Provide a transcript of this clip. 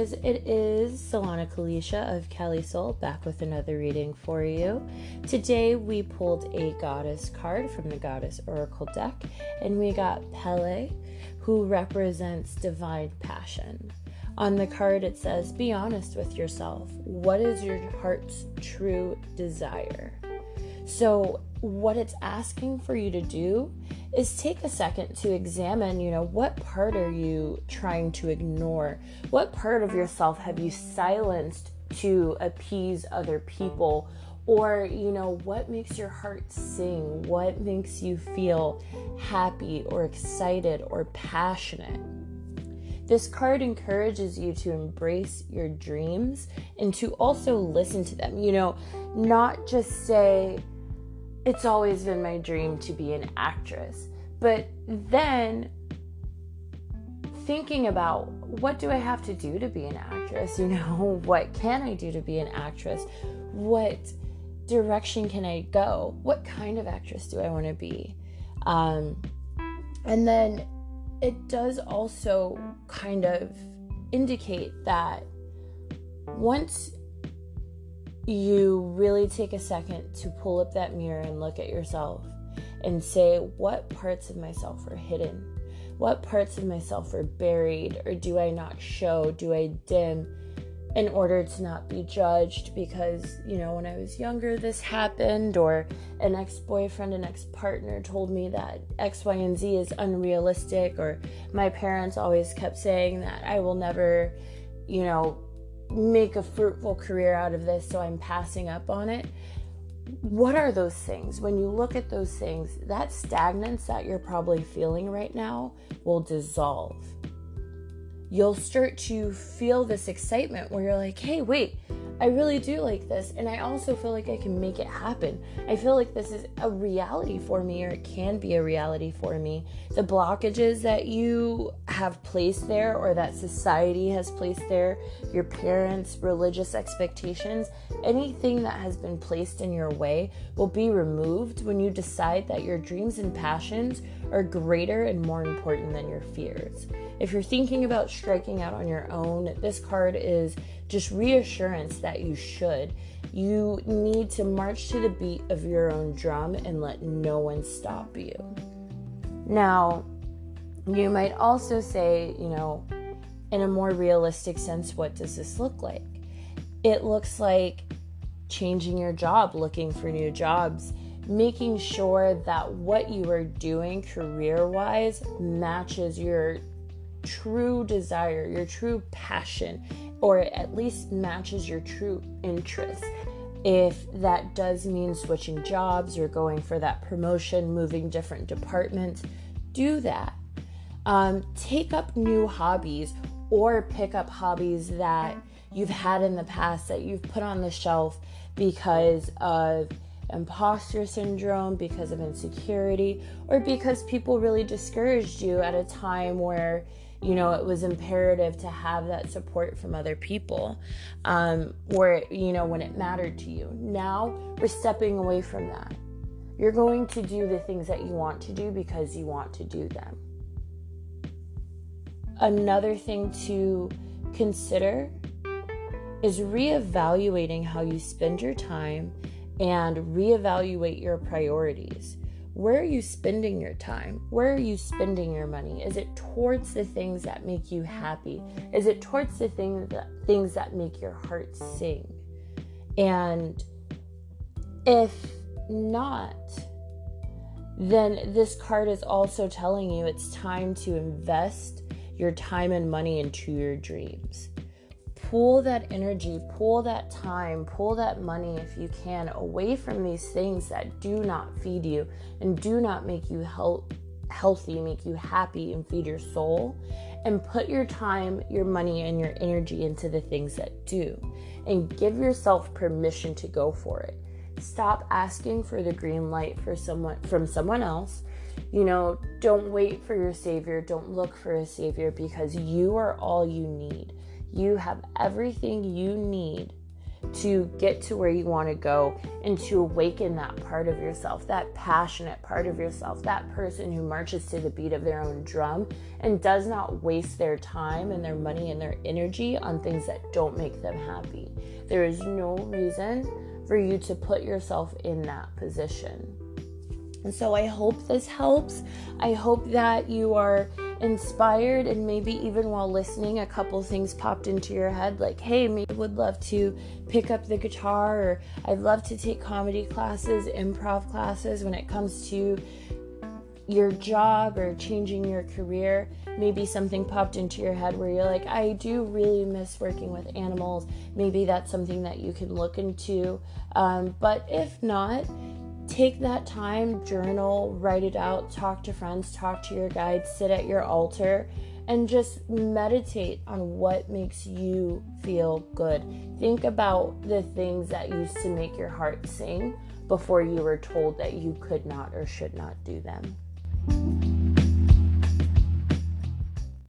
guys, it is Solana Kalisha of Kelly Soul back with another reading for you. Today we pulled a goddess card from the Goddess Oracle deck, and we got Pele, who represents divine passion. On the card it says, Be honest with yourself. What is your heart's true desire? So, what it's asking for you to do is take a second to examine, you know, what part are you trying to ignore? What part of yourself have you silenced to appease other people? Or, you know, what makes your heart sing? What makes you feel happy or excited or passionate? This card encourages you to embrace your dreams and to also listen to them. You know, not just say, it's always been my dream to be an actress. But then thinking about what do I have to do to be an actress? You know, what can I do to be an actress? What direction can I go? What kind of actress do I want to be? Um, and then it does also kind of indicate that once you really take a second to pull up that mirror and look at yourself and say, what parts of myself are hidden? What parts of myself are buried or do I not show? Do I dim in order to not be judged because, you know, when I was younger, this happened, or an ex boyfriend, an ex partner told me that X, Y, and Z is unrealistic, or my parents always kept saying that I will never, you know, make a fruitful career out of this, so I'm passing up on it. What are those things? When you look at those things, that stagnance that you're probably feeling right now will dissolve. You'll start to feel this excitement where you're like, hey, wait, I really do like this, and I also feel like I can make it happen. I feel like this is a reality for me, or it can be a reality for me. The blockages that you have placed there, or that society has placed there, your parents' religious expectations, anything that has been placed in your way will be removed when you decide that your dreams and passions are greater and more important than your fears. If you're thinking about striking out on your own, this card is just reassurance that you should. You need to march to the beat of your own drum and let no one stop you. Now, you might also say, you know, in a more realistic sense, what does this look like? It looks like changing your job, looking for new jobs, making sure that what you are doing career wise matches your true desire, your true passion, or it at least matches your true interests. If that does mean switching jobs or going for that promotion, moving different departments, do that. Um, take up new hobbies or pick up hobbies that you've had in the past that you've put on the shelf because of imposter syndrome, because of insecurity, or because people really discouraged you at a time where you know it was imperative to have that support from other people um, where you know when it mattered to you. Now we're stepping away from that. You're going to do the things that you want to do because you want to do them. Another thing to consider is reevaluating how you spend your time and reevaluate your priorities where are you spending your time? Where are you spending your money? Is it towards the things that make you happy? Is it towards the things that things that make your heart sing? And if not, then this card is also telling you it's time to invest your time and money into your dreams pull that energy, pull that time, pull that money if you can away from these things that do not feed you and do not make you health, healthy, make you happy, and feed your soul. And put your time, your money, and your energy into the things that do. And give yourself permission to go for it. Stop asking for the green light for someone from someone else. You know, don't wait for your savior. Don't look for a savior because you are all you need. You have everything you need to get to where you want to go and to awaken that part of yourself, that passionate part of yourself, that person who marches to the beat of their own drum and does not waste their time and their money and their energy on things that don't make them happy. There is no reason for you to put yourself in that position. And so I hope this helps. I hope that you are inspired and maybe even while listening a couple things popped into your head like hey maybe would love to pick up the guitar or I'd love to take comedy classes, improv classes when it comes to your job or changing your career. Maybe something popped into your head where you're like, I do really miss working with animals. Maybe that's something that you can look into. Um, but if not, take that time, journal, write it out, talk to friends, talk to your guides, sit at your altar, and just meditate on what makes you feel good. Think about the things that used to make your heart sing before you were told that you could not or should not do them.